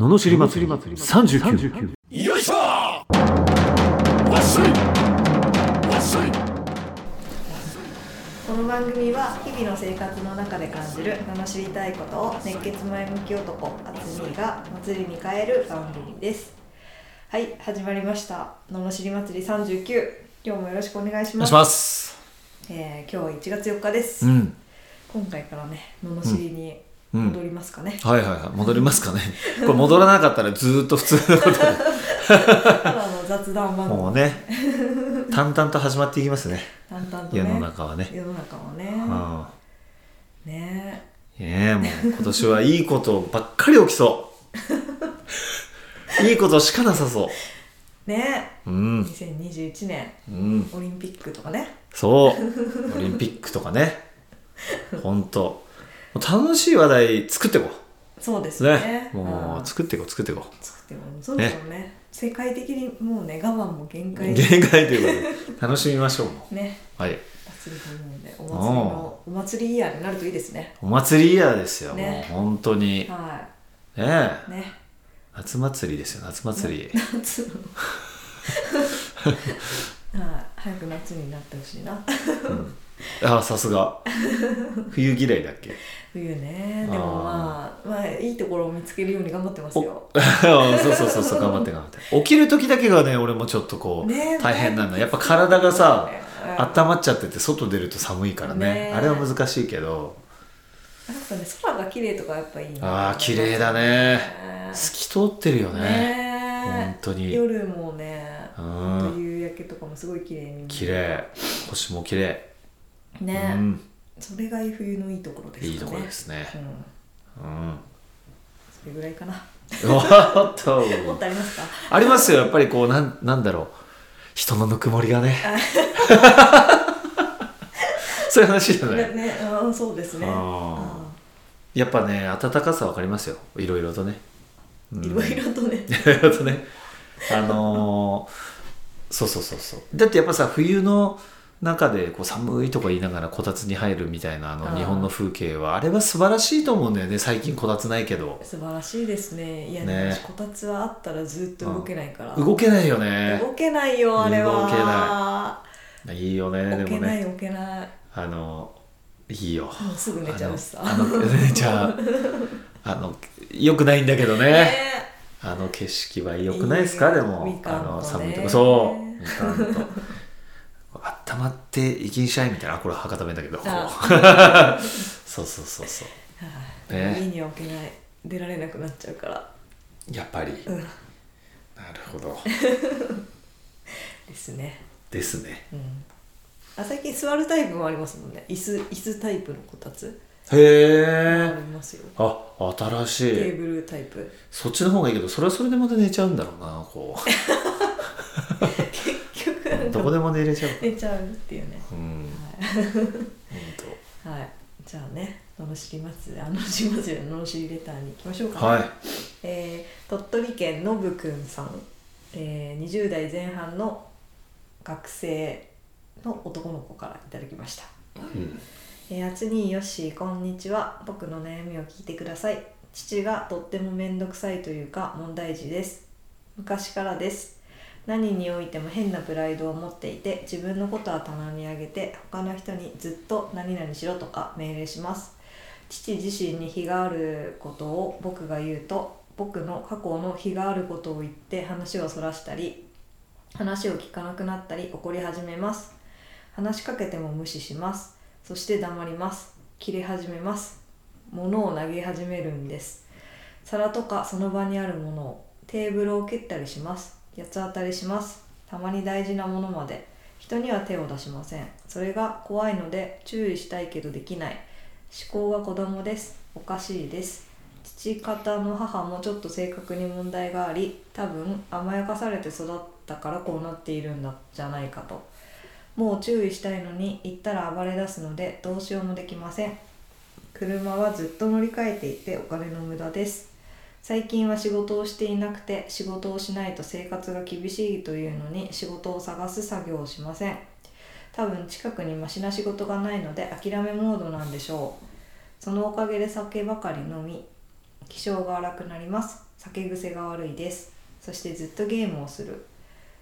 ののしり祭り。39よいしょわっしょい！わっしょい！この番組は日々の生活の中で感じる罵りたいことを熱血前向き男あつみが祭りに変える番組です。はい始まりました。罵り祭り39今日もよろしくお願いします。お願いします。えー今日1月4日です、うん。今回からね罵りにうん戻りますかね、はいはいはい。戻りますかね。これ戻らなかったらずーっと普通のことで。ただの雑談番組。もうね淡々と始まっていきますね。淡々とね。世の中はね。世の中はね。うん。ね。ねえもう今年はいいことばっかり起きそう。いいことしかなさそね。ううん2021年うん。オリンピックとかね。そう。オリンピックとかね。ほんと。もう楽しい話題作っていこそうですうね。ね。もん。う作っていこう作っていこ作っても。そうですよね。世界的にもうね我慢も限う界。限界ということで楽しみましょうも。ね。うはい。祭りと思うんでお祭りのお祭りイヤーになるといいですね。お祭りイヤーですよ、ね。もう本当に。ねはえい。ね夏祭りですよ夏祭り。夏の。はい。早く夏になってほしいな ああさすが。冬嫌いだっけ？冬ね。でもまあまあいいところを見つけるように頑張ってますよ。そうそうそうそう頑張って頑張って。起きる時だけがね俺もちょっとこう、ね大変なんだ。やっぱ体がさうん。温まっちゃってて外出ると寒いからね。ねあれは難しいけど。やっぱね空が綺麗とかやっぱいいなああ綺麗だね。ね透き通ってるよね。ね本当に。夜もね夕焼けとかもすごい綺麗に綺麗。星も綺麗ね、うん。それが冬のいいところですかね。いいところですね。うん。うん。それぐらいかな。おっと。もっとありますか？ありますよ。やっぱりこうなんなんだろう。人のぬくもりがね。そういう話じゃない？ねあーそうですね。ああやっぱね暖かさわかりますよ。いろいろとね。いろいろとね。いろいろとね。あのーそうそうそうそう。だってやっぱさ冬の中でこう寒いとか言いながらこたつに入るみたいなあの日本の風景はあれは素晴らしいと思うんだよね。最近こたつないけど。素晴らしいですね。いやね。こたつはあったらずっと動けないから。動けないよね。動けないよあれは。動い。いよねで動けもねない動けない。あのいいよ。すぐ寝ちゃうしさ。あの寝ちゃう。あのよくないんだけどね。ね。あの景色は良くないですか？いいでもあの寒いとこ。そうみかんと温まっていきんしゃいみたいなあこれ博多弁だけど。そうそうそうそう。はい。ね。家には置けない出られなくなっちゃうから。やっぱり、うん。なるほど。ですね。ですね。うん。あ最近座るタイプもありますもんね。椅子椅子タイプのこたつ。へあえりますよ。あ新しい。テーブルタイプ。そっちの方がいいけどそれはそれでまた寝ちゃうんだろうなこう どこかでも寝れちゃう寝ちゃうっていうね。うん。本はい。じゃあねののしり祭りあのしり祭りのののしりレターに行きましょうか、当はい。えー鳥取県のぶくんさん、えー、20代前半の学生の男の子からいただきました。うん。えー、あつによっしーこんにちは。僕の悩みを聞いてください。父がとっても面倒くさいというか問題児です。昔からです何においても変なプライドを持っていて自分のことは棚に上げて他の人にずっと何々しろとか命令します。父自身に非があることを僕が言うと僕の過去の非があることを言って話をそらしたり話を聞かなくなったり怒り始めます。話しかけても無視します。そして黙ります。切れ始めます。物を投げ始めるんです。皿とかその場にあるものをテーブルを蹴ったりします。八つ当たりします。たまに大事なものまで。人には手を出しません。それが怖いので注意したいけどできない。思考が子供です。おかしいです。父方の母もちょっと性格に問題があり多分甘やかされて育ったからこうなっているんだじゃないかと。もう注意したいのに行ったら暴れ出すのでどうしようもできません。車はずっと乗り換えていてお金の無駄です。最近は仕事をしていなくて仕事をしないと生活が厳しいというのに仕事を探す作業をしません。多分近くにマシな仕事がないので諦めモードなんでしょう。そのおかげで酒ばかり飲み気性が荒くなります。酒癖が悪いです。そしてずっとゲームをする。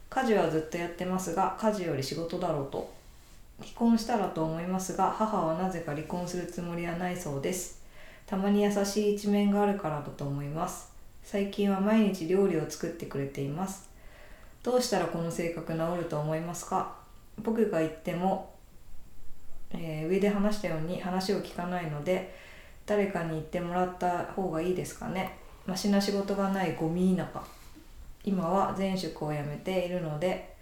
家事はずっとやってますが家事より仕事だろうと離婚したらと思いますが母はなぜか離婚するつもりはないそうです。たまに優しい一面があるからだと思います。最近は毎日料理を作ってくれています。どうしたらこの性格治ると思いますか？僕が言っても、えー上で話したように話を聞かないので誰かに言ってもらった方がいいですかね？マシな仕事がないゴミ田舎。今は前職を辞めているので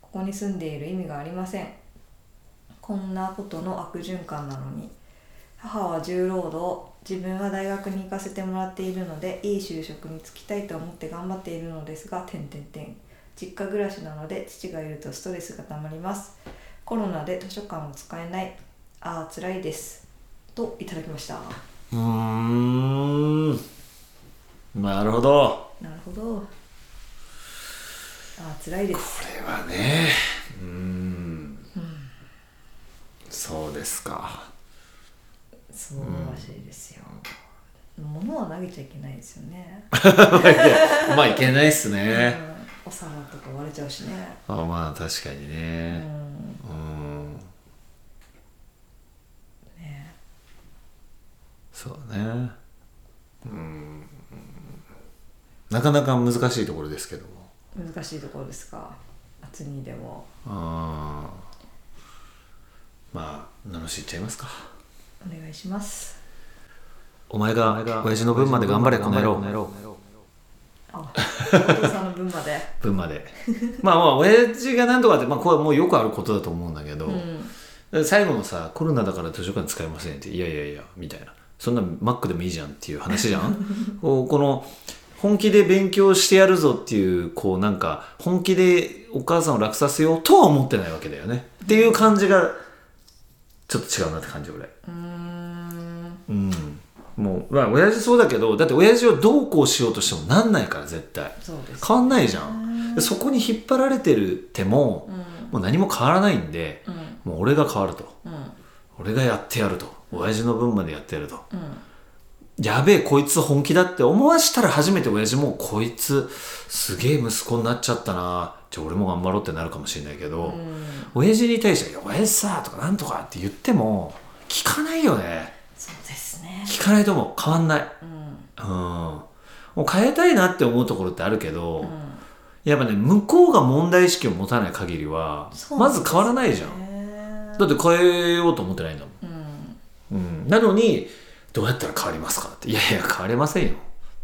ここに住んでいる意味がありません。こんなことの悪循環なのに母は重労働。自分は大学に行かせてもらっているのでいい就職に就きたいと思って頑張っているのですが点々点実家暮らしなので父がいるとストレスがたまります。コロナで図書館も使えない。ああ辛いです。といただきました。うーん。なるほど。なるほど。ああ辛いです。これはねうーん。そうですかそうらしいですよ、物は投げちゃいけないですよね、まあいけないっすね、うん、お皿とか割れちゃうしね。あまあ確かにうね。んうん。ね。そうね。うん。なかなか難しいところですけども。難しいところですか。夏にでも。あー。まあ名のしいっちゃいますかお願いします。お前が親父の分まで頑張れこの野郎。あお父さんの分まで。分まで。まあまあ親父が何とかって、まあ、これはもうよくあることだと思うんだけど、うん。最後のさコロナだから図書館使えませんっていやいやいやみたいな。そんなマックでもいいじゃんっていう話じゃん？こうこの本気で勉強してやるぞっていうこうなんか本気でお母さんを楽させようとは思ってないわけだよね。っていう感じがちょっと違うなって感じ俺。うーん。うん。もうまあ親父そうだけどだって親父をどうこうしようとしてもなんないから絶対。そうです変わんないじゃん。でそこに引っ張られてるっても、もう何も変わらないんで、うん。もう俺が変わると。うん。俺がやってやると。親父の分までやってやると。うん。やべえこいつ本気だって思わしたら初めて親父もこいつすげえ息子になっちゃったなじゃあ俺も頑張ろうってなるかもしれないけど、うん。親父に対して「いや親父さ」とか「なんとか」って言っても聞かないよね。そうですね。聞かないと思う。変わんない。うん。うん。もう変えたいなって思うところってあるけど、うん。やっぱね向こうが問題意識を持たない限りはまず変わらないじゃんん。だって変えようと思ってないんだもん。うん。うん、なのにどうやったら変わりますかって。いやいや変われませんよ。っ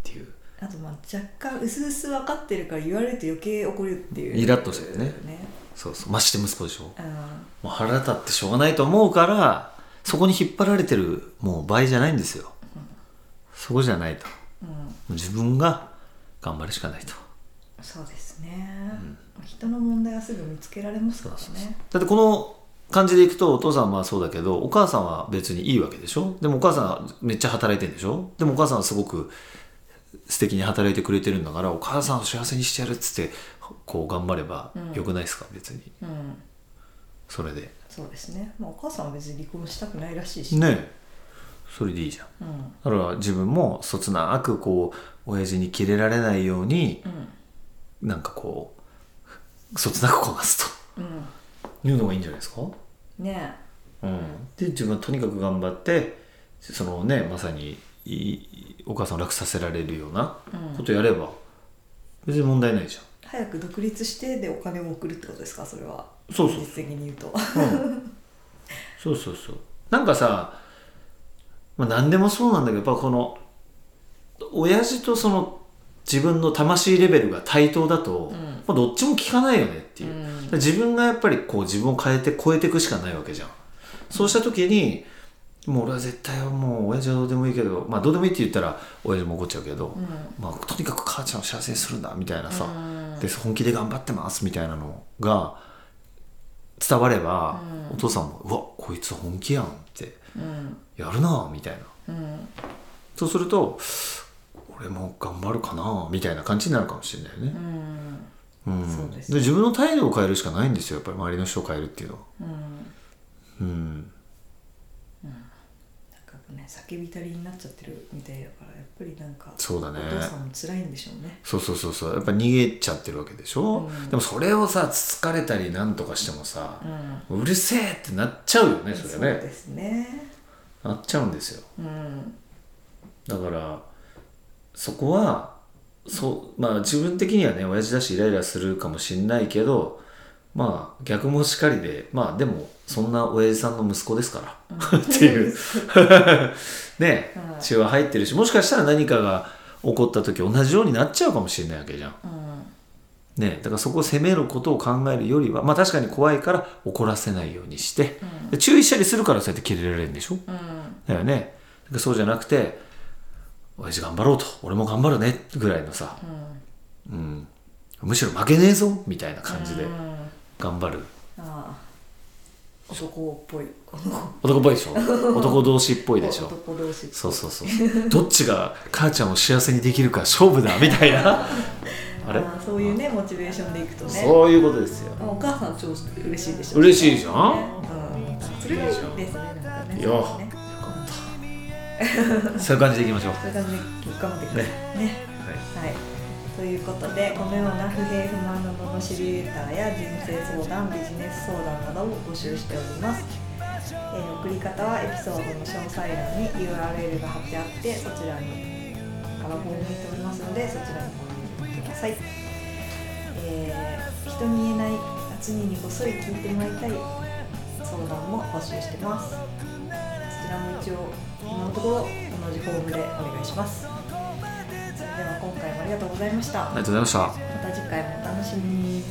ていうあとまあ若干うすうす分かってるから言われると余計怒るっていう。イラッとしてね。ねそうそう。まして息子でしょ。うん。もう腹立ってしょうがないと思うからそこに引っ張られてるもう場合じゃないんですよ、そこじゃないと。うん。自分が頑張るしかないと。そうですね、人の問題はすぐ見つけられますからね。だってこの感じでいくとお父さんはそうだけどお母さんは別にいいわけでしょ。でもお母さんはめっちゃ働いてるんでしょ。でもお母さんはすごく素敵に働いてくれてるんだからお母さんを幸せにしてやるっつってこう頑張ればうん。よくないですか、別に。うん。それで。そうですね。まあお母さんは別に離婚したくないらしいし。ねえ。それでいいじゃん。うん。だから自分もそつなくこう親父にキレられないようにうん。なんかこうそつなくこなすうん。というのがいいんじゃないですか？ねうん、で自分はとにかく頑張ってそのねまさにお母さんを楽させられるようなうん。ことやれば別に問題ないじ早く独立してでお金を送るってことですか？それは。そうそう。現実的に言うと。ゃん、うん、そうそうそう。なんかさ、まあ、何でもそうなんだけどやっぱこの親父とその自分の魂レベルが対等だと、うん。まあ、どっちも効かないよねっていう、うん。自分がやっぱりこう自分を変えて超えていくしかないわけじゃん。そうした時にもう俺は絶対もう親父はどうでもいいけどまあどうでもいいって言ったら親父も怒っちゃうけど、うん。まあ、とにかく母ちゃんを幸せにするんだみたいなさ、うん。で本気で頑張ってますみたいなのが伝われば、うん。お父さんも「うわこいつ本気やん」ってうん。やるなみたいな。うん。そうすると俺も頑張るかなみたいな感じになるかもしれないよね、うん。で自分の態度を変えるしかないんですよやっぱり周りの人を変えるっていうのは。うん叫びたりになっちゃってるみたいだからやっぱりなんかそうだね。お父さんも辛いんでしょうね。そうそうそうそう。やっぱ逃げちゃってるわけでしょ、うん。でもそれをさつつかれたりなんとかしてもさう、ん。うるせえってなっちゃうよねそれね。そうですね。なっちゃうんですよ。うん。だからそこはそうまあ自分的にはね親父だしイライラするかもしんないけどまあ逆もしかりでまあでもそんな親父さんの息子ですから、っていう。ね。はい。血は入ってるしもしかしたら何かが起こった時同じようになっちゃうかもしれないわけじゃん。うん。ね、だからそこを責めることを考えるよりはまあ確かに怖いから怒らせないようにして、うん。で注意したりするからそうやってキレられるんでしょ？うん。だよね。だからそうじゃなくて親父頑張ろうと。俺も頑張るね。ぐらいのさ、うん、むしろ負けねえぞ。みたいな感じでうん。頑張る男っぽい。男っぽいでしょ？男同士っぽいでしょ？男同士そうそうそう。どっちが母ちゃんを幸せにできるか勝負だみたいな。あれ？そういうねモチベーションでいくとね。そういうことですよ。お母さん超嬉しいでしょ。嬉しいじゃん？ね。うん、それがいいですねなんかね。よそうねそういう感じでいきましょう。そういう感じで頑張ってくださいね。はいということでこのような不平不満の罵りレターや人生相談ビジネス相談などを募集しております、えー送り方はエピソードの詳細欄に URL が貼ってあってそちらにからフォームにしておりますのでそちらにご入力ください、えー人に言えない8人にこっそり聞いてもらいたい相談も募集してます。そちらも一応今のところ同じフォームでお願いします。では今回もありがとうございました。ありがとうございました。また次回もお楽しみに